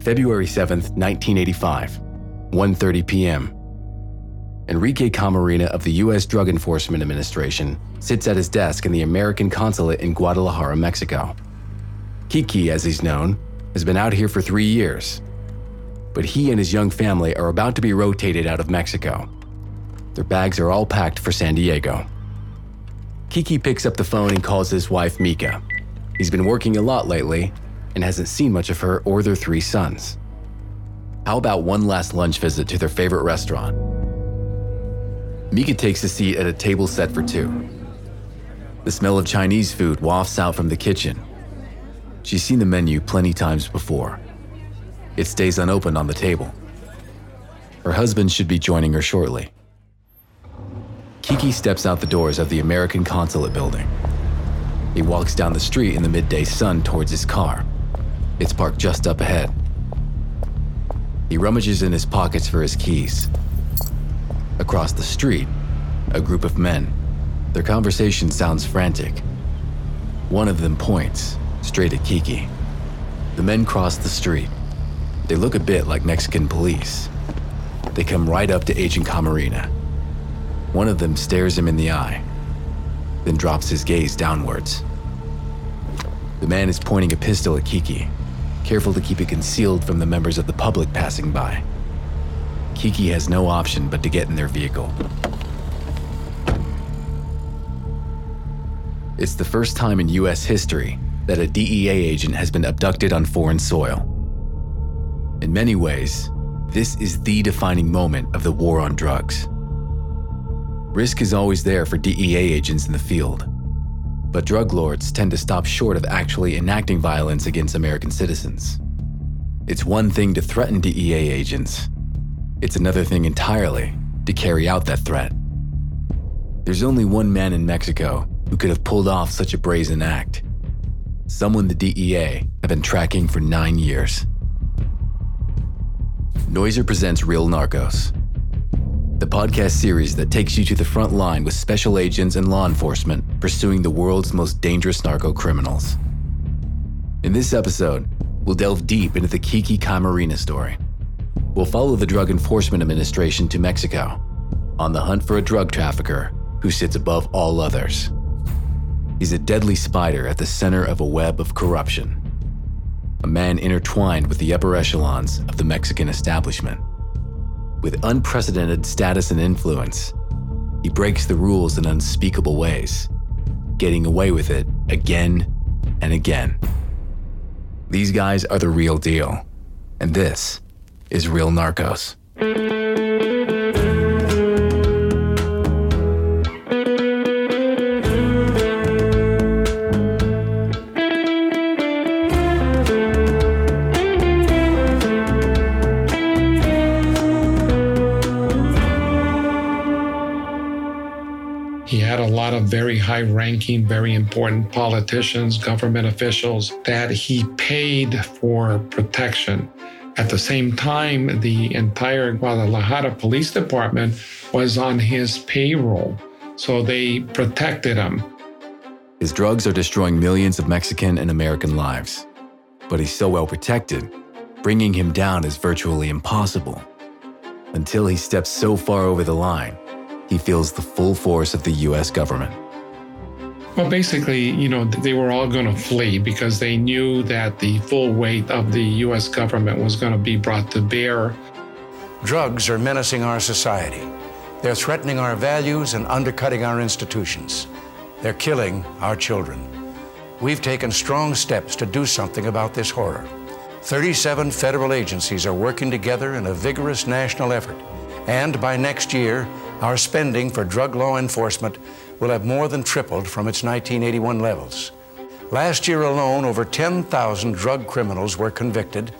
February 7th, 1985, 1:30 p.m. Enrique Camarena of the U.S. Drug Enforcement Administration sits at his desk in the American consulate in Guadalajara, Mexico. Kiki, as he's known, has been out here for three years. But he and his young family are about to be rotated out of Mexico. Their bags are all packed for San Diego. Kiki picks up the phone and calls his wife, Mika. He's been working a lot lately and hasn't seen much of her or their three sons. How about one last lunch visit to their favorite restaurant? Mika takes a seat at a table set for two. The smell of Chinese food wafts out from the kitchen. She's seen the menu plenty times before. It stays unopened on the table. Her husband should be joining her shortly. Kiki steps out the doors of the American consulate building. He walks down the street in the midday sun towards his car. It's parked just up ahead. He rummages in his pockets for his keys. Across the street, a group of men. Their conversation sounds frantic. One of them points straight at Kiki. The men cross the street. They look a bit like Mexican police. They come right up to Agent Camarena. One of them stares him in the eye, then drops his gaze downwards. The man is pointing a pistol at Kiki, careful to keep it concealed from the members of the public passing by. Kiki has no option but to get in their vehicle. It's the first time in US history that a DEA agent has been abducted on foreign soil. In many ways, this is the defining moment of the war on drugs. Risk is always there for DEA agents in the field, but drug lords tend to stop short of actually enacting violence against American citizens. It's one thing to threaten DEA agents, it's another thing entirely to carry out that threat. There's only one man in Mexico who could have pulled off such a brazen act. Someone the DEA have been tracking for nine years. Noiser presents Real Narcos, the podcast series that takes you to the front line with special agents and law enforcement pursuing the world's most dangerous narco criminals. In this episode, we'll delve deep into the Kiki Camarena story. We'll follow the Drug Enforcement Administration to Mexico on the hunt for a drug trafficker who sits above all others. He's a deadly spider at the center of a web of corruption, a man intertwined with the upper echelons of the Mexican establishment. With unprecedented status and influence, he breaks the rules in unspeakable ways, getting away with it again and again. These guys are the real deal, and this is Real Narcos. Very high ranking, very important politicians, government officials that he paid for protection. At the same time, the entire Guadalajara Police Department was on his payroll, so they protected him. His drugs are destroying millions of Mexican and American lives. But he's so well protected, bringing him down is virtually impossible. Until he steps so far over the line, he feels the full force of the US government. Well, basically, you know, they were all going to flee because they knew that the full weight of the US government was going to be brought to bear. Drugs are menacing our society. They're threatening our values and undercutting our institutions. They're killing our children. We've taken strong steps to do something about this horror. 37 federal agencies are working together in a vigorous national effort. And by next year, our spending for drug law enforcement will have more than tripled from its 1981 levels. Last year alone, over 10,000 drug criminals were convicted,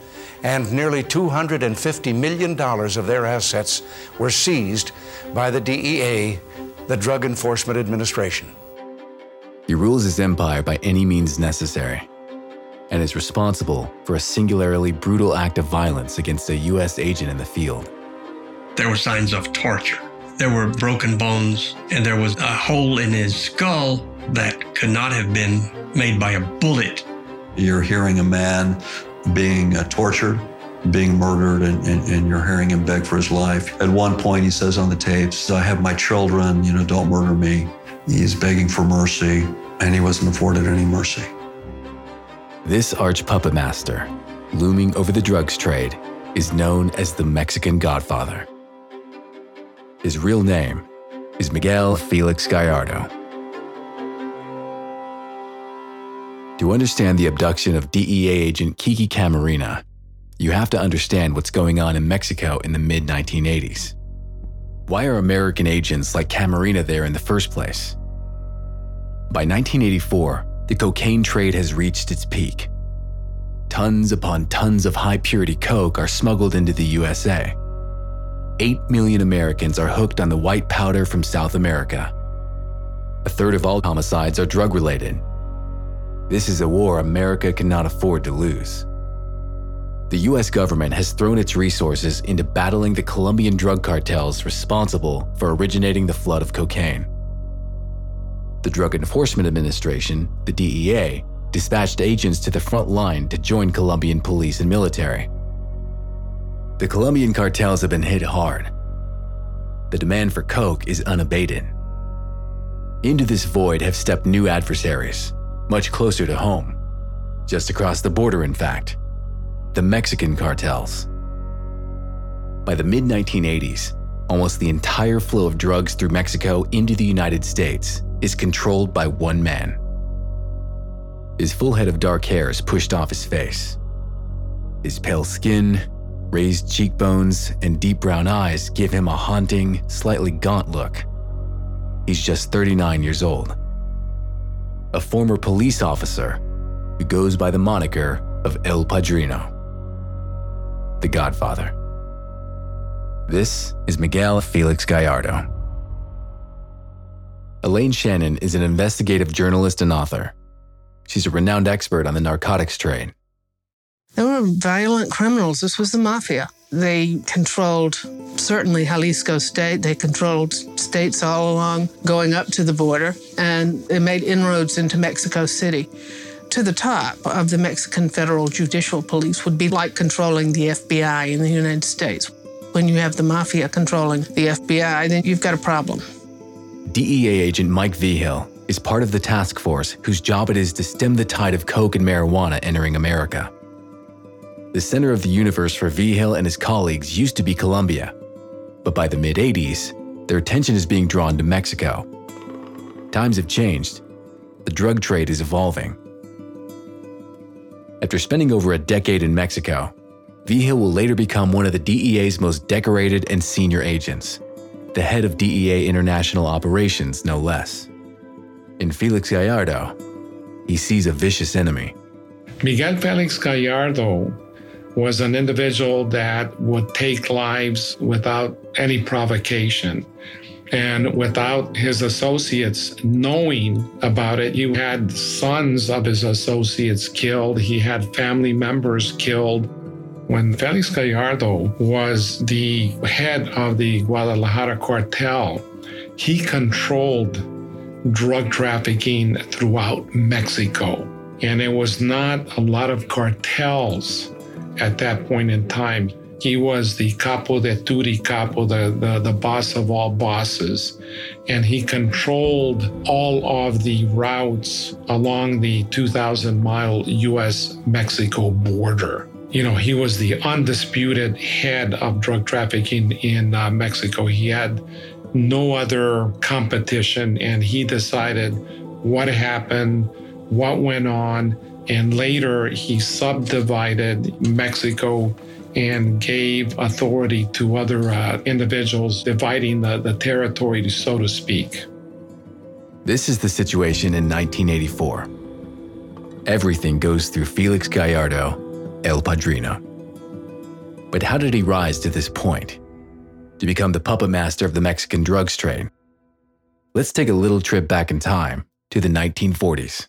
and nearly $250 million of their assets were seized by the DEA, the Drug Enforcement Administration. He rules his empire by any means necessary and is responsible for a singularly brutal act of violence against a U.S. agent in the field. There were signs of torture. There were broken bones, and there was a hole in his skull that could not have been made by a bullet. You're hearing a man being uh, tortured being murdered and, and, and, you're hearing him beg for his life. At one point, he says on the tapes, I have my children, you know, don't murder me. He's begging for mercy, and he wasn't afforded any mercy. This arch puppet master, looming over the drugs trade, is known as the Mexican Godfather. His real name is Miguel Felix Gallardo. To understand the abduction of DEA agent Kiki Camarena, you have to understand what's going on in Mexico in the mid 1980s. Why are American agents like Camarena there in the first place? By 1984, the cocaine trade has reached its peak. Tons upon tons of high purity coke are smuggled into the USA. 8 million Americans are hooked on the white powder from South America. A third of all homicides are drug related, this is a war America cannot afford to lose. The US government has thrown its resources into battling the Colombian drug cartels responsible for originating the flood of cocaine. The Drug Enforcement Administration, the DEA, dispatched agents to the front line to join Colombian police and military. The Colombian cartels have been hit hard. The demand for coke is unabated. Into this void have stepped new adversaries much closer to home. Just across the border, in fact. The Mexican cartels. By the mid 1980s, almost the entire flow of drugs through Mexico into the United States is controlled by one man. His full head of dark hair is pushed off his face. His pale skin, raised cheekbones, and deep brown eyes give him a haunting, slightly gaunt look. He's just 39 years old a former police officer who goes by the moniker of El Padrino, the Godfather. This is Miguel Felix Gallardo. Elaine Shannon is an investigative journalist and author. She's a renowned expert on the narcotics trade. They were violent criminals. This was the mafia. They controlled certainly Jalisco State. They controlled states all along going up to the border, and they made inroads into Mexico City. To the top of the Mexican Federal Judicial Police would be like controlling the FBI in the United States. When you have the mafia controlling the FBI, then you've got a problem. DEA agent Mike Vigil is part of the task force whose job it is to stem the tide of coke and marijuana entering America. The center of the universe for Vigil and his colleagues used to be Colombia, but by the mid 80s, their attention is being drawn to Mexico. Times have changed. The drug trade is evolving. After spending over a decade in Mexico, Vigil will later become one of the DEA's most decorated and senior agents, the head of DEA International Operations, no less. In Felix Gallardo, he sees a vicious enemy. Miguel Felix Gallardo was an individual that would take lives without any provocation. And without his associates knowing about it, you had sons of his associates killed, he had family members killed. When Felix Gallardo was the head of the Guadalajara cartel, he controlled drug trafficking throughout Mexico. And it was not a lot of cartels at that point in time. He was the capo de tutti capo, the, the, the boss of all bosses. And he controlled all of the routes along the 2,000 mile US Mexico border. You know, he was the undisputed head of drug trafficking in uh, Mexico. He had no other competition, and he decided what happened, what went on, and later, he subdivided Mexico and gave authority to other uh, individuals, dividing the, the territory, so to speak. This is the situation in 1984. Everything goes through Felix Gallardo, El Padrino. But how did he rise to this point? To become the puppet master of the Mexican drugs trade? Let's take a little trip back in time to the 1940s.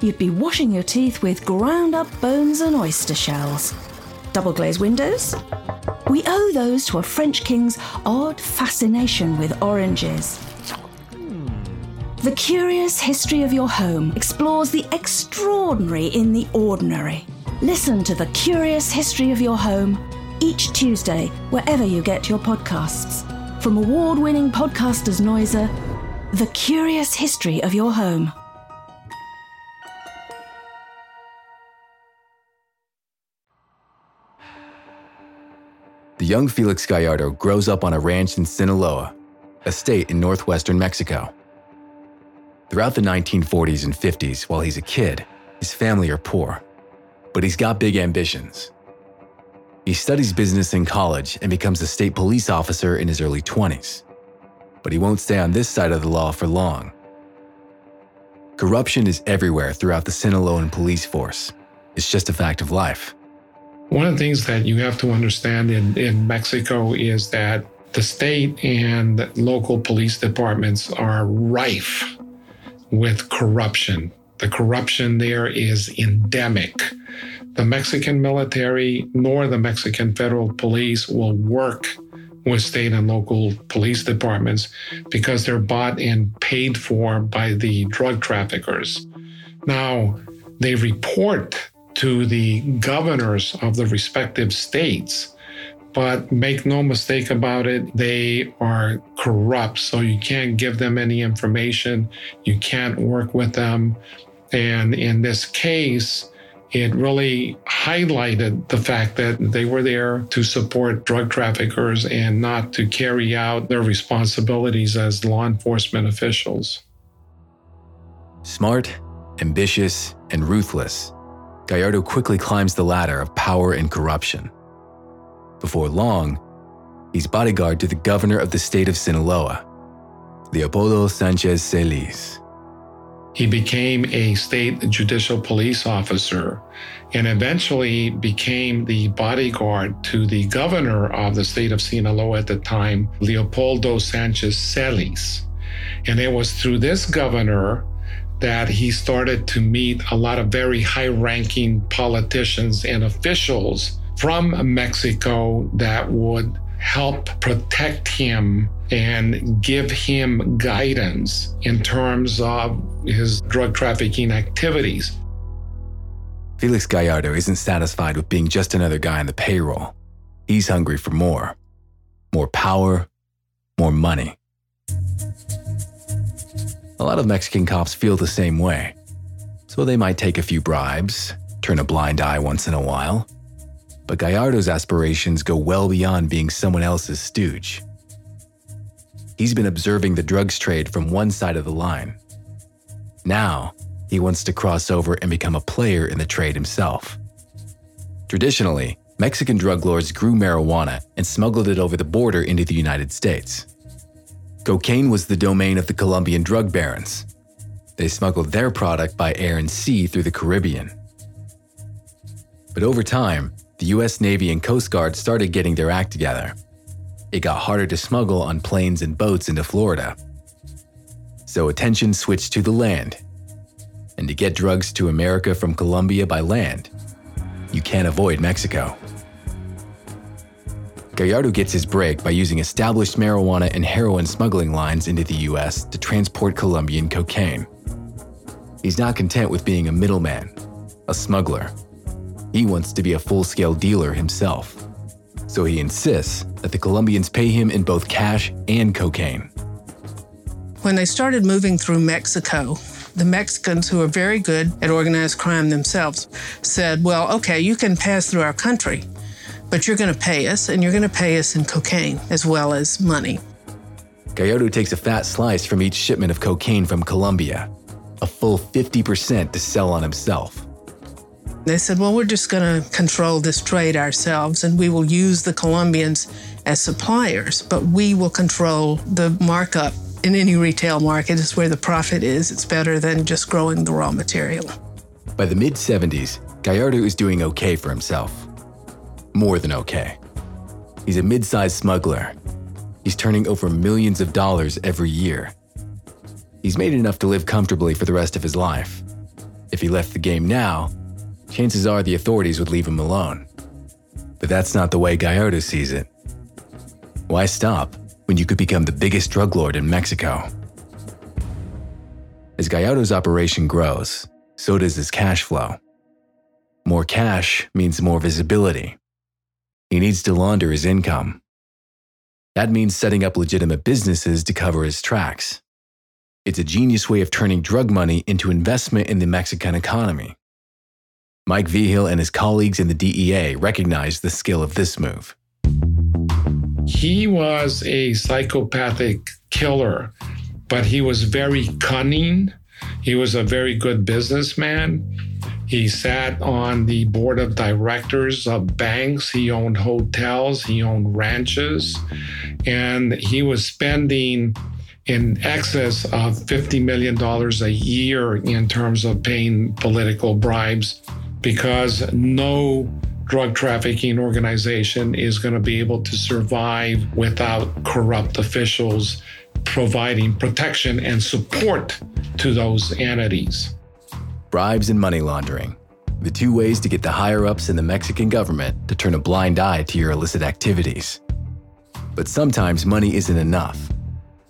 you'd be washing your teeth with ground up bones and oyster shells. Double glazed windows? We owe those to a French king's odd fascination with oranges. The Curious History of Your Home explores the extraordinary in the ordinary. Listen to The Curious History of Your Home each Tuesday, wherever you get your podcasts. From award winning podcasters Noiser, The Curious History of Your Home. Young Felix Gallardo grows up on a ranch in Sinaloa, a state in northwestern Mexico. Throughout the 1940s and 50s, while he's a kid, his family are poor. But he's got big ambitions. He studies business in college and becomes a state police officer in his early 20s. But he won't stay on this side of the law for long. Corruption is everywhere throughout the Sinaloan police force. It's just a fact of life. One of the things that you have to understand in, in Mexico is that the state and local police departments are rife with corruption. The corruption there is endemic. The Mexican military nor the Mexican federal police will work with state and local police departments because they're bought and paid for by the drug traffickers. Now, they report to the governors of the respective states but make no mistake about it, they are corrupt. So you can't give them any information. You can't work with them. And in this case, it really highlighted the fact that they were there to support drug traffickers and not to carry out their responsibilities as law enforcement officials. Smart, ambitious, and ruthless, Gallardo quickly climbs the ladder of power and corruption. Before long, he's bodyguard to the governor of the state of Sinaloa, Leopoldo Sanchez Celis. He became a state judicial police officer and eventually became the bodyguard to the governor of the state of Sinaloa at the time, Leopoldo Sanchez Celis. And it was through this governor that he started to meet a lot of very high ranking politicians and officials from Mexico that would help protect him and give him guidance in terms of his drug trafficking activities. Felix Gallardo isn't satisfied with being just another guy on the payroll. He's hungry for more more power, more money. A lot of Mexican cops feel the same way. So they might take a few bribes, turn a blind eye once in a while, but Gallardo's aspirations go well beyond being someone else's stooge. He's been observing the drugs trade from one side of the line. Now, he wants to cross over and become a player in the trade himself. Traditionally, Mexican drug lords grew marijuana and smuggled it over the border into the United States. Cocaine was the domain of the Colombian drug barons. They smuggled their product by air and sea through the Caribbean. But over time, the US Navy and Coast Guard started getting their act together. It got harder to smuggle on planes and boats into Florida. So attention switched to the land. And to get drugs to America from Colombia by land, you can't avoid Mexico. Gallardo gets his break by using established marijuana and heroin smuggling lines into the US to transport Colombian cocaine. He's not content with being a middleman, a smuggler. He wants to be a full scale dealer himself. So he insists that the Colombians pay him in both cash and cocaine. When they started moving through Mexico, the Mexicans, who are very good at organized crime themselves, said, Well, okay, you can pass through our country, but you're going to pay us, and you're going to pay us in cocaine as well as money. Gallardo takes a fat slice from each shipment of cocaine from Colombia, a full 50% to sell on himself. They said, well, we're just going to control this trade ourselves and we will use the Colombians as suppliers, but we will control the markup. In any retail market, is where the profit is. It's better than just growing the raw material. By the mid 70s, Gallardo is doing okay for himself. More than okay. He's a mid sized smuggler. He's turning over millions of dollars every year. He's made enough to live comfortably for the rest of his life. If he left the game now, chances are the authorities would leave him alone. But that's not the way Gallardo sees it. Why stop when you could become the biggest drug lord in Mexico? As Gallardo's operation grows, so does his cash flow. More cash means more visibility. He needs to launder his income. That means setting up legitimate businesses to cover his tracks. It's a genius way of turning drug money into investment in the Mexican economy. Mike Vigil and his colleagues in the DEA recognized the skill of this move. He was a psychopathic killer, but he was very cunning. He was a very good businessman. He sat on the board of directors of banks. He owned hotels. He owned ranches. And he was spending in excess of $50 million a year in terms of paying political bribes because no drug trafficking organization is going to be able to survive without corrupt officials providing protection and support to those entities. Bribes and money laundering. The two ways to get the higher ups in the Mexican government to turn a blind eye to your illicit activities. But sometimes money isn't enough.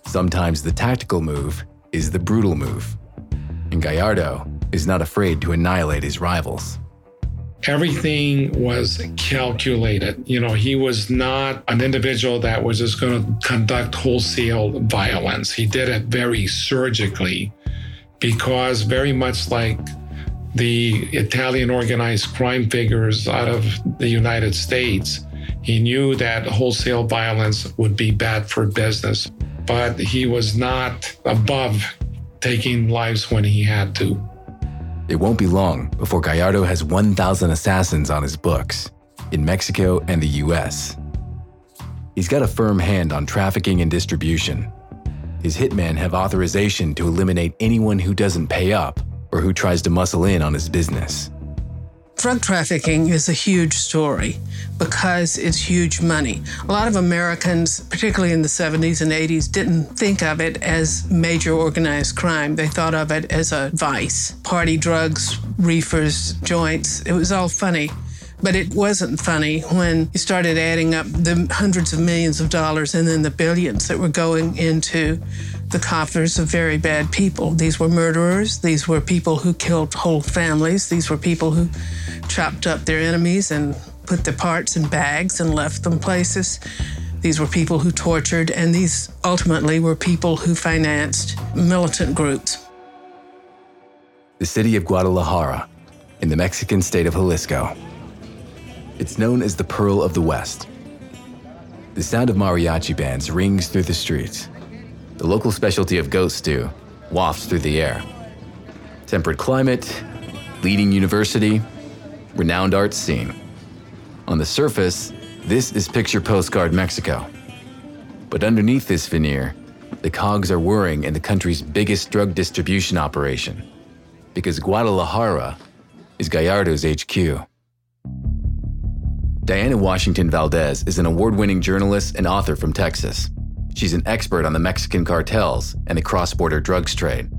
Sometimes the tactical move is the brutal move. And Gallardo is not afraid to annihilate his rivals. Everything was calculated. You know, he was not an individual that was just going to conduct wholesale violence. He did it very surgically because, very much like the Italian organized crime figures out of the United States, he knew that wholesale violence would be bad for business, but he was not above taking lives when he had to. It won't be long before Gallardo has 1,000 assassins on his books in Mexico and the US. He's got a firm hand on trafficking and distribution. His hitmen have authorization to eliminate anyone who doesn't pay up or who tries to muscle in on his business. Drug trafficking is a huge story because it's huge money. A lot of Americans, particularly in the 70s and 80s, didn't think of it as major organized crime. They thought of it as a vice party drugs, reefers, joints. It was all funny. But it wasn't funny when you started adding up the hundreds of millions of dollars and then the billions that were going into the coffers of very bad people. These were murderers. These were people who killed whole families. These were people who chopped up their enemies and put the parts in bags and left them places. These were people who tortured, and these ultimately were people who financed militant groups. The city of Guadalajara, in the Mexican state of Jalisco. It's known as the Pearl of the West. The sound of mariachi bands rings through the streets. The local specialty of goat stew wafts through the air. Temperate climate, leading university, renowned art scene. On the surface, this is picture postcard Mexico. But underneath this veneer, the cogs are whirring in the country's biggest drug distribution operation, because Guadalajara is Gallardo's HQ. Diana Washington Valdez is an award winning journalist and author from Texas. She's an expert on the Mexican cartels and the cross border drugs trade.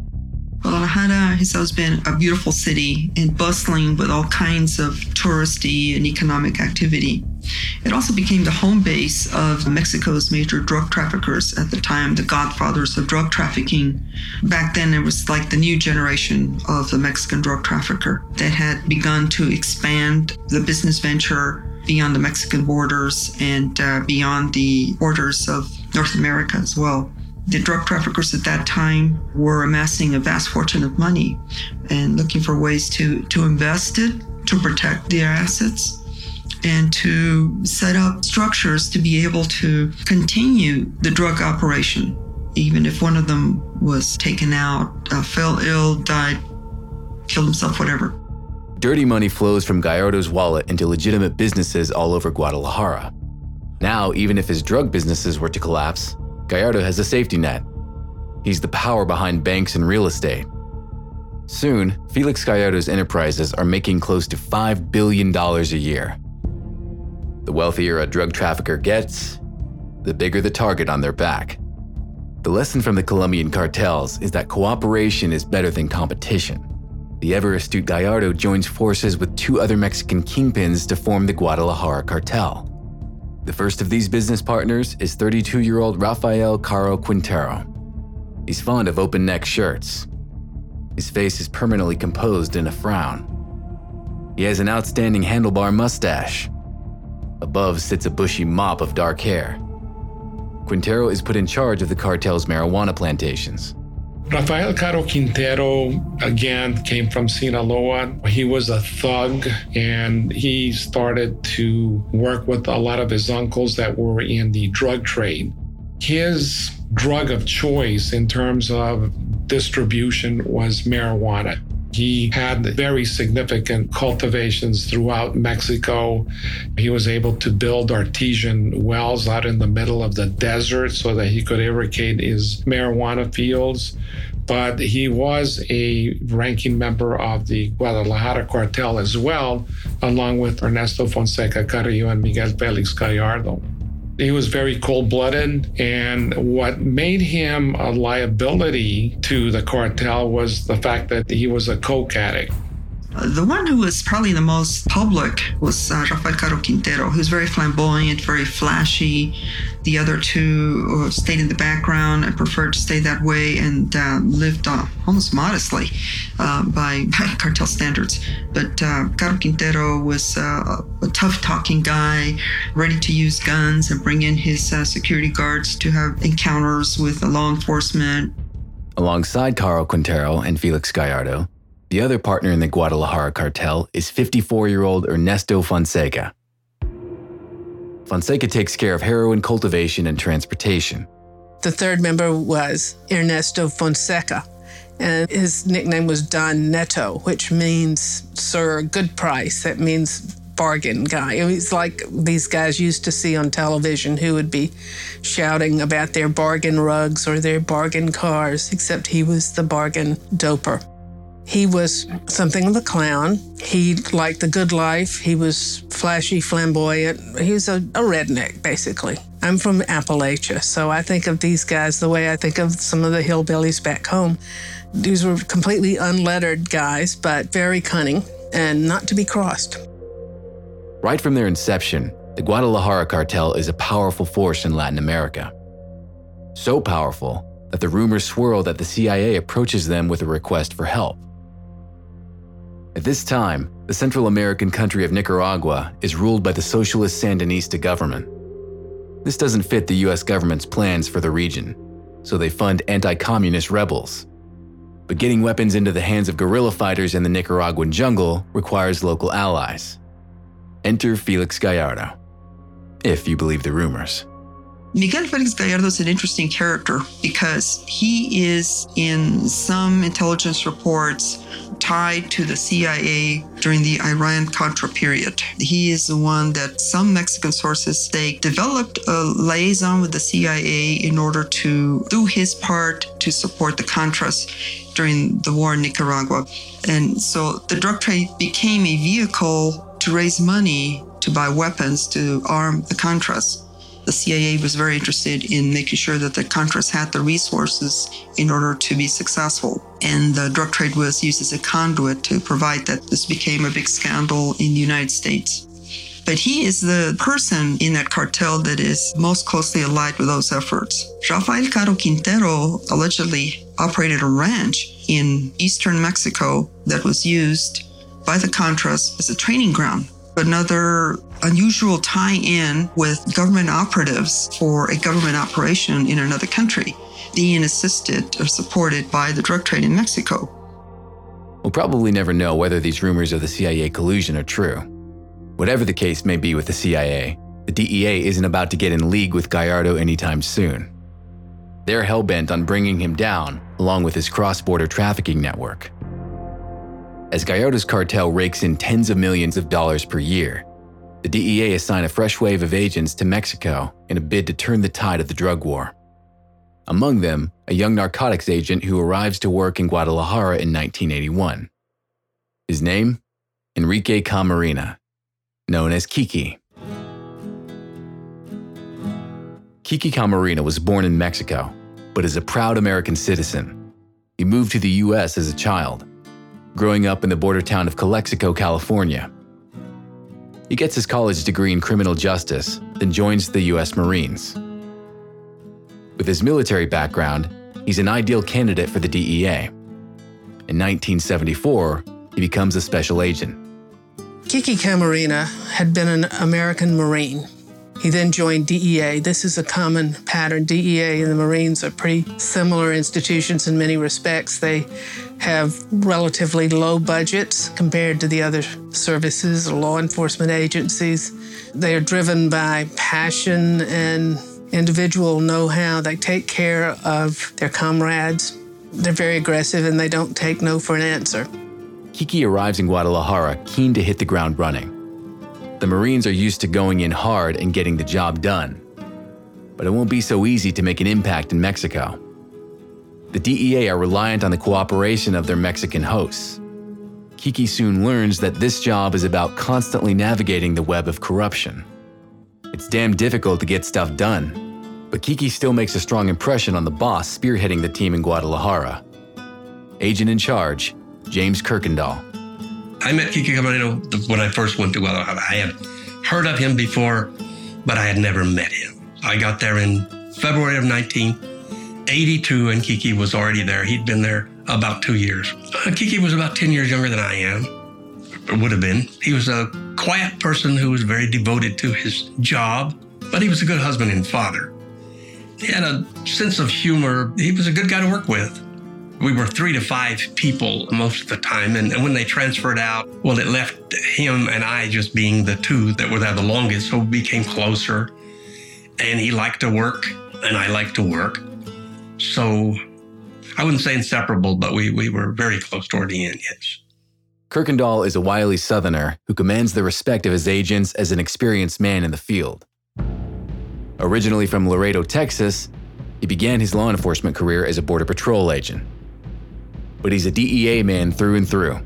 Guadalajara has always been a beautiful city and bustling with all kinds of touristy and economic activity. It also became the home base of Mexico's major drug traffickers at the time, the godfathers of drug trafficking. Back then, it was like the new generation of the Mexican drug trafficker that had begun to expand the business venture beyond the Mexican borders and uh, beyond the borders of North America as well the drug traffickers at that time were amassing a vast fortune of money and looking for ways to, to invest it, to protect their assets, and to set up structures to be able to continue the drug operation, even if one of them was taken out, uh, fell ill, died, killed himself, whatever. Dirty money flows from Gallardo's wallet into legitimate businesses all over Guadalajara. Now, even if his drug businesses were to collapse, Gallardo has a safety net. He's the power behind banks and real estate. Soon, Felix Gallardo's enterprises are making close to $5 billion a year. The wealthier a drug trafficker gets, the bigger the target on their back. The lesson from the Colombian cartels is that cooperation is better than competition. The ever astute Gallardo joins forces with two other Mexican kingpins to form the Guadalajara cartel. The first of these business partners is 32 year old Rafael Caro Quintero. He's fond of open neck shirts. His face is permanently composed in a frown. He has an outstanding handlebar mustache. Above sits a bushy mop of dark hair. Quintero is put in charge of the cartel's marijuana plantations. Rafael Caro Quintero, again, came from Sinaloa. He was a thug and he started to work with a lot of his uncles that were in the drug trade. His drug of choice in terms of distribution was marijuana. He had very significant cultivations throughout Mexico. He was able to build artesian wells out in the middle of the desert so that he could irrigate his marijuana fields. But he was a ranking member of the Guadalajara cartel as well, along with Ernesto Fonseca Carrillo and Miguel Felix Gallardo. He was very cold blooded. And what made him a liability to the cartel was the fact that he was a coke addict. The one who was probably the most public was uh, Rafael Caro Quintero. Was very flamboyant, very flashy. The other two uh, stayed in the background and preferred to stay that way and uh, lived uh, almost modestly uh, by, by, cartel standards. But uh, Caro Quintero was a tough talking guy, ready to use guns and bring in his security guards to have encounters with law enforcement. Alongside Caro Quintero and Felix Gallardo, the other partner in the Guadalajara cartel is 54 year old Ernesto Fonseca. Fonseca takes care of heroin cultivation and transportation. The third member was Ernesto Fonseca, and his nickname was Don Neto, which means, sir, good price. That means bargain guy. He's like these guys used to see on television who would be shouting about their bargain rugs or their bargain cars, except he was the bargain doper. He was something of a clown. He liked the good life. He was flashy, flamboyant. He was a, a, redneck, basically. I'm from Appalachia, so I think of these guys the way I think of some of the hillbillies back home. These were completely unlettered guys, but very cunning and not to be crossed. Right from their inception, the Guadalajara cartel is a powerful force in Latin America. So powerful that the rumors swirl that the CIA approaches them with a request for help. At this time, the Central American country of Nicaragua is ruled by the socialist Sandinista government. This doesn't fit the US government's plans for the region, so they fund anti communist rebels. But getting weapons into the hands of guerrilla fighters in the Nicaraguan jungle requires local allies. Enter Felix Gallardo, if you believe the rumors. Miguel Felix Gallardo is an interesting character because he is in some intelligence reports tied to the CIA during the Iran Contra period. He is the one that some Mexican sources say developed a liaison with the CIA in order to do his part to support the Contras during the war in Nicaragua. And so the drug trade became a vehicle to raise money to buy weapons to arm the Contras the CIA was very interested in making sure that the Contras had the resources in order to be successful. And the drug trade was used as a conduit to provide that this became a big scandal in the United States. But he is the person in that cartel that is most closely allied with those efforts. Rafael Caro Quintero allegedly operated a ranch in eastern Mexico that was used by the Contras as a training ground another unusual tie in with government operatives for a government operation in another country, being assisted or supported by the drug trade in Mexico. We'll probably never know whether these rumors of the CIA collusion are true. Whatever the case may be with the CIA, the DEA isn't about to get in league with Gallardo anytime soon. They're hell bent on bringing him down, along with his cross border trafficking network. As Gallardo's cartel rakes in tens of millions of dollars per year, the DEA assign a fresh wave of agents to Mexico in a bid to turn the tide of the drug war. Among them, a young narcotics agent who arrives to work in Guadalajara in 1981. His name? Enrique Camarena, known as Kiki. Kiki Camarena was born in Mexico, but is a proud American citizen. He moved to the U.S. as a child, growing up in the border town of Calexico, California. He gets his college degree in criminal justice, then joins the U.S. Marines. With his military background, he's an ideal candidate for the DEA. In 1974, he becomes a special agent. Kiki Camarena had been an American Marine. He then joined DEA. This is a common pattern. DEA and the Marines are pretty similar institutions in many respects. They have relatively low budgets compared to the other services law enforcement agencies. They are driven by passion and individual know how. They take care of their comrades. They're very aggressive and they don't take no for an answer. Kiki arrives in Guadalajara keen to hit the ground running. The Marines are used to going in hard and getting the job done. But it won't be so easy to make an impact in Mexico. The DEA are reliant on the cooperation of their Mexican hosts. Kiki soon learns that this job is about constantly navigating the web of corruption. It's damn difficult to get stuff done, but Kiki still makes a strong impression on the boss spearheading the team in Guadalajara. Agent in charge, James Kuykendall. I met Kiki Camarena when I first went to Guadalajara. I had heard of him before, but I had never met him. I got there in February of 1982, and Kiki was already there. He'd been there about two years. Uh, Kiki was about 10 years younger than I am, or would have been. He was a quiet person who was very devoted to his job, but he was a good husband and father. He had a sense of humor. He was a good guy to work with we were three to five people most of the time. And, and, when they transferred out, well, it left him and I just being the two that were there the longest. So we became closer. And he liked to work, and I liked to work. So I wouldn't say inseparable, but we, we were very close toward the end, yes. Kuykendall is a wily Southerner who commands the respect of his agents as an experienced man in the field. Originally from Laredo, Texas, he began his law enforcement career as a Border Patrol agent but he's a DEA man through and through.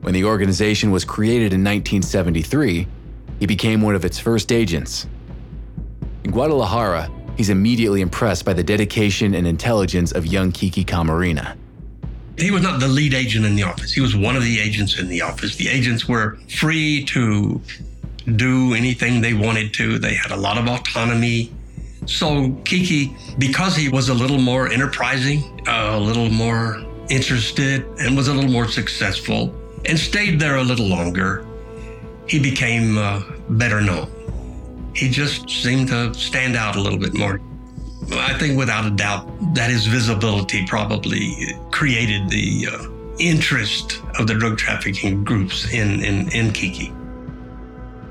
When the organization was created in 1973, he became one of its first agents. In Guadalajara, he's immediately impressed by the dedication and intelligence of young Kiki Camarena. He was not the lead agent in the office. He was one of the agents in the office. The agents were free to do anything they wanted to. They had a lot of autonomy. So Kiki, because he was a little more enterprising, a little more interested and was a little more successful and stayed there a little longer, he became uh, better known. He just seemed to stand out a little bit more. I think without a doubt that his visibility probably created the uh, interest of the drug trafficking groups in, in, in Kiki.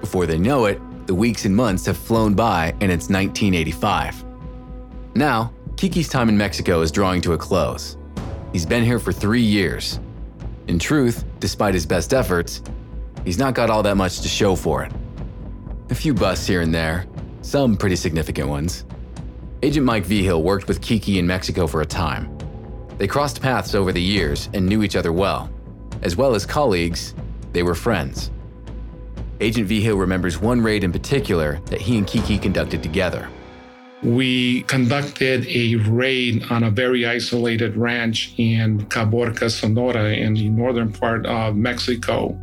Before they know it, the weeks and months have flown by and it's 1985. Now, Kiki's time in Mexico is drawing to a close. He's been here for three years. In truth, despite his best efforts, he's not got all that much to show for it. A few busts here and there, some pretty significant ones. Agent Mike Vigil worked with Kiki in Mexico for a time. They crossed paths over the years and knew each other well. As well as colleagues, they were friends. Agent Vigil remembers one raid in particular that he and Kiki conducted together we conducted a raid on a very isolated ranch in Caborca, Sonora, in the northern part of Mexico.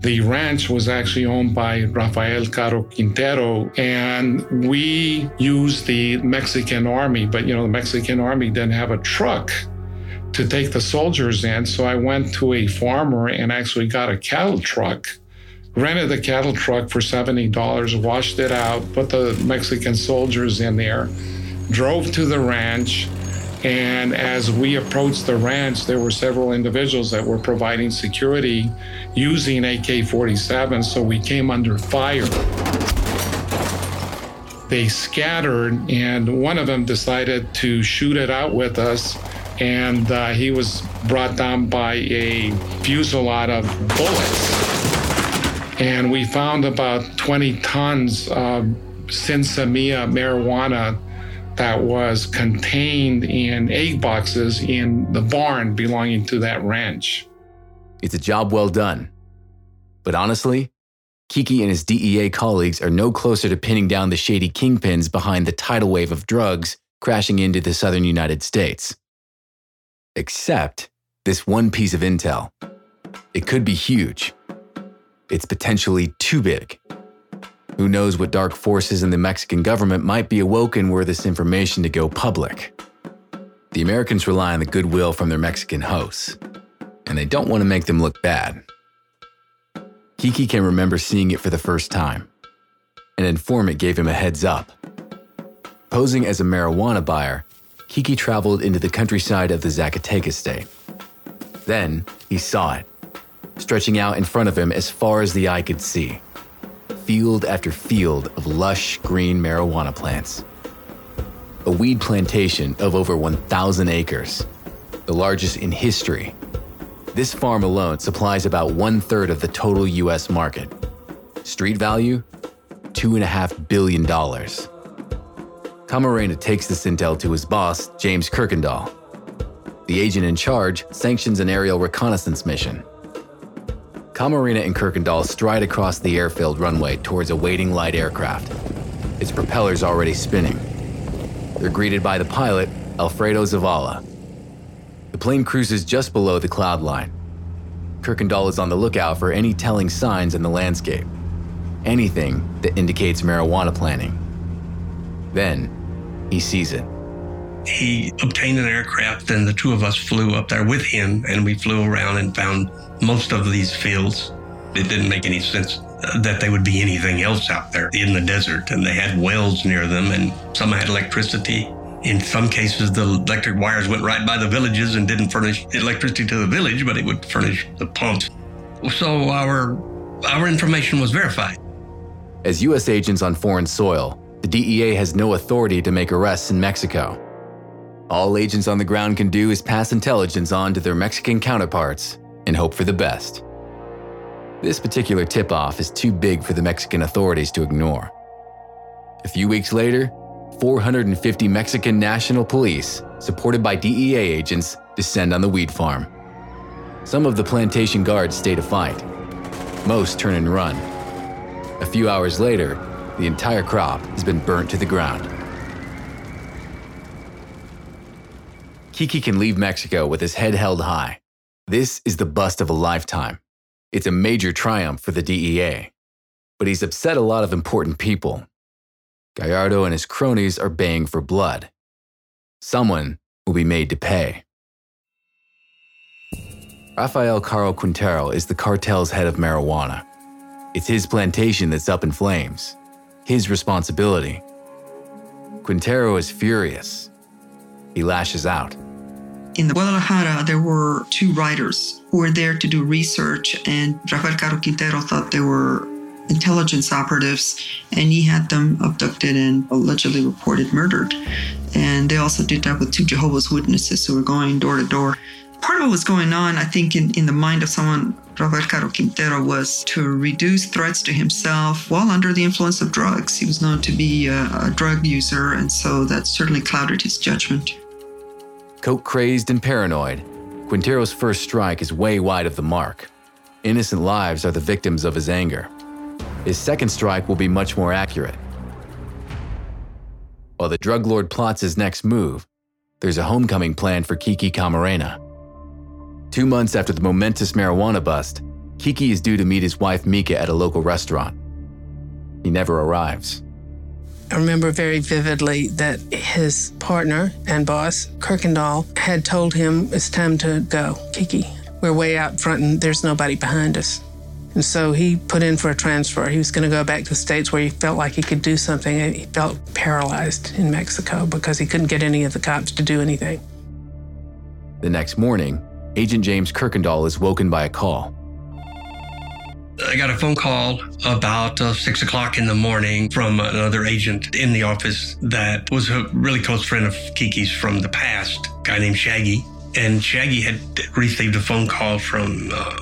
The ranch was actually owned by Rafael Caro Quintero, and we used the Mexican army, but you know, the Mexican army didn't have a truck to take the soldiers in. So I went to a farmer and actually got a cattle truck rented the cattle truck for $70, washed it out, put the Mexican soldiers in there, drove to the ranch. And as we approached the ranch, there were several individuals that were providing security using AK 47, so we came under fire. They scattered, and one of them decided to shoot it out with us. And uh, he was brought down by a fusillade of bullets and we found about 20 tons of sinsemilla marijuana that was contained in egg boxes in the barn belonging to that ranch. It's a job well done. But honestly, Kiki and his DEA colleagues are no closer to pinning down the shady kingpins behind the tidal wave of drugs crashing into the southern United States. Except this one piece of intel. It could be huge. It's potentially too big. Who knows what dark forces in the Mexican government might be awoken were this information to go public. The Americans rely on the goodwill from their Mexican hosts, and they don't want to make them look bad. Kiki can remember seeing it for the first time. An informant gave him a heads up. Posing as a marijuana buyer, Kiki traveled into the countryside of the Zacatecas state. Then he saw it, stretching out in front of him as far as the eye could see field after field of lush green marijuana plants. A weed plantation of over 1,000 acres, the largest in history. This farm alone supplies about one third of the total US market. Street value? $2.5 billion. Camarena takes this intel to his boss, James Kuykendall. The agent in charge sanctions an aerial reconnaissance mission. Camarena and Kuykendall stride across the airfield runway towards a waiting light aircraft, its propellers already spinning. They're greeted by the pilot, Alfredo Zavala. The plane cruises just below the cloud line. Kuykendall is on the lookout for any telling signs in the landscape, anything that indicates marijuana planting. Then, he sees it. He obtained an aircraft, and the two of us flew up there with him, and we flew around and found most of these fields. It didn't make any sense uh, that there would be anything else out there in the desert, and they had wells near them, and some had electricity. In some cases, the electric wires went right by the villages and didn't furnish electricity to the village, but it would furnish the pumps. So our our information was verified. As U.S. agents on foreign soil, the DEA has no authority to make arrests in Mexico. All agents on the ground can do is pass intelligence on to their Mexican counterparts and hope for the best. This particular tip off is too big for the Mexican authorities to ignore. A few weeks later, 450 Mexican National Police, supported by DEA agents, descend on the weed farm. Some of the plantation guards stay to fight. Most turn and run. A few hours later, the entire crop has been burnt to the ground. Kiki can leave Mexico with his head held high. This is the bust of a lifetime. It's a major triumph for the DEA. But he's upset a lot of important people. Gallardo and his cronies are baying for blood. Someone will be made to pay. Rafael Caro Quintero is the cartel's head of marijuana. It's his plantation that's up in flames, his responsibility. Quintero is furious. He lashes out. In the Guadalajara, there were two writers who were there to do research, and Rafael Caro Quintero thought they were intelligence operatives, and he had them abducted and allegedly reported murdered. And they also did that with two Jehovah's Witnesses who were going door to door. Part of what was going on, I think, in, in the mind of someone, Rafael Caro Quintero, was to reduce threats to himself while under the influence of drugs. He was known to be a, a drug user, and so that certainly clouded his judgment. Coke crazed and paranoid, Quintero's first strike is way wide of the mark. Innocent lives are the victims of his anger. His second strike will be much more accurate. While the drug lord plots his next move, there's a homecoming plan for Kiki Camarena. Two months after the momentous marijuana bust, Kiki is due to meet his wife Mika at a local restaurant. He never arrives. I remember very vividly that his partner and boss, Kuykendall, had told him it's time to go. Kiki, we're way out front and there's nobody behind us. And so he put in for a transfer. He was going to go back to the States where he felt like he could do something. And he felt paralyzed in Mexico because he couldn't get any of the cops to do anything. The next morning, Agent James Kuykendall is woken by a call. I got a phone call about uh, six o'clock in the morning from another agent in the office that was a really close friend of Kiki's from the past, a guy named Shaggy. And Shaggy had received a phone call from uh,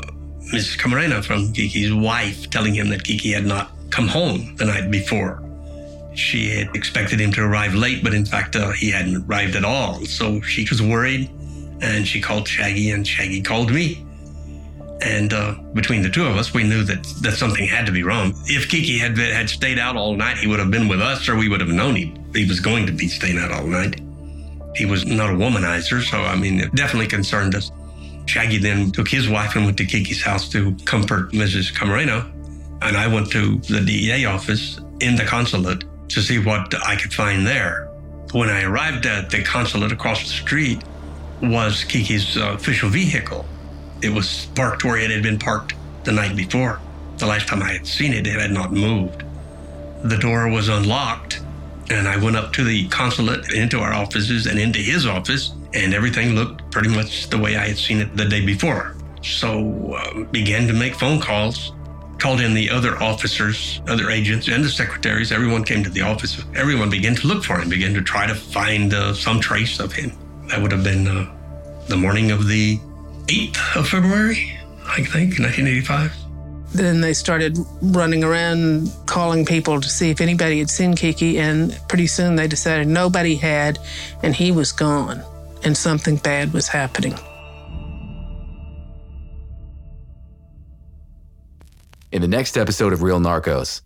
Mrs. Camarena, from Kiki's wife, telling him that Kiki had not come home the night before. She had expected him to arrive late, but in fact, uh, he hadn't arrived at all. So she was worried and she called Shaggy, and Shaggy called me. And uh, between the two of us, we knew that, that something had to be wrong. If Kiki had been, had stayed out all night, he would have been with us, or we would have known he, he was going to be staying out all night. He was not a womanizer, so I mean, it definitely concerned us. Shaggy then took his wife and went to Kiki's house to comfort Mrs. Camarena. And I went to the DEA office in the consulate to see what I could find there. When I arrived at the consulate across the street was Kiki's uh, official vehicle. It was parked where it had been parked the night before. The last time I had seen it, it had not moved. The door was unlocked, and I went up to the consulate, into our offices, and into his office, and everything looked pretty much the way I had seen it the day before. So uh, began to make phone calls, called in the other officers, other agents, and the secretaries. Everyone came to the office. Everyone began to look for him, began to try to find uh, some trace of him. That would have been uh, the morning of the 8th of February, I think, 1985. Then they started running around calling people to see if anybody had seen Kiki, and pretty soon they decided nobody had, and he was gone, and something bad was happening. In the next episode of Real Narcos,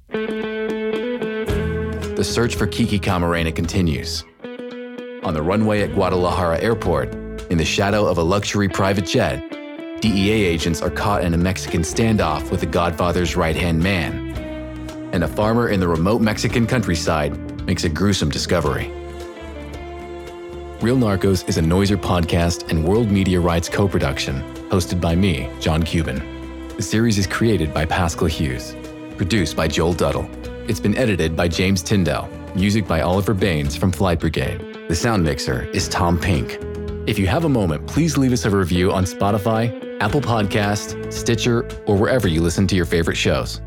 the search for Kiki Camarena continues. On the runway at Guadalajara Airport, in the shadow of a luxury private jet, DEA agents are caught in a Mexican standoff with the Godfather's right hand man. And a farmer in the remote Mexican countryside makes a gruesome discovery. Real Narcos is a Noiser podcast and World Media Rights co production, hosted by me, John Cuban. The series is created by Pascal Hughes, produced by Joel Duddle. It's been edited by James Tyndall, music by Oliver Baines from Flight Brigade. The sound mixer is Tom Pink. If you have a moment, please leave us a review on Spotify, Apple Podcast, Stitcher, or wherever you listen to your favorite shows.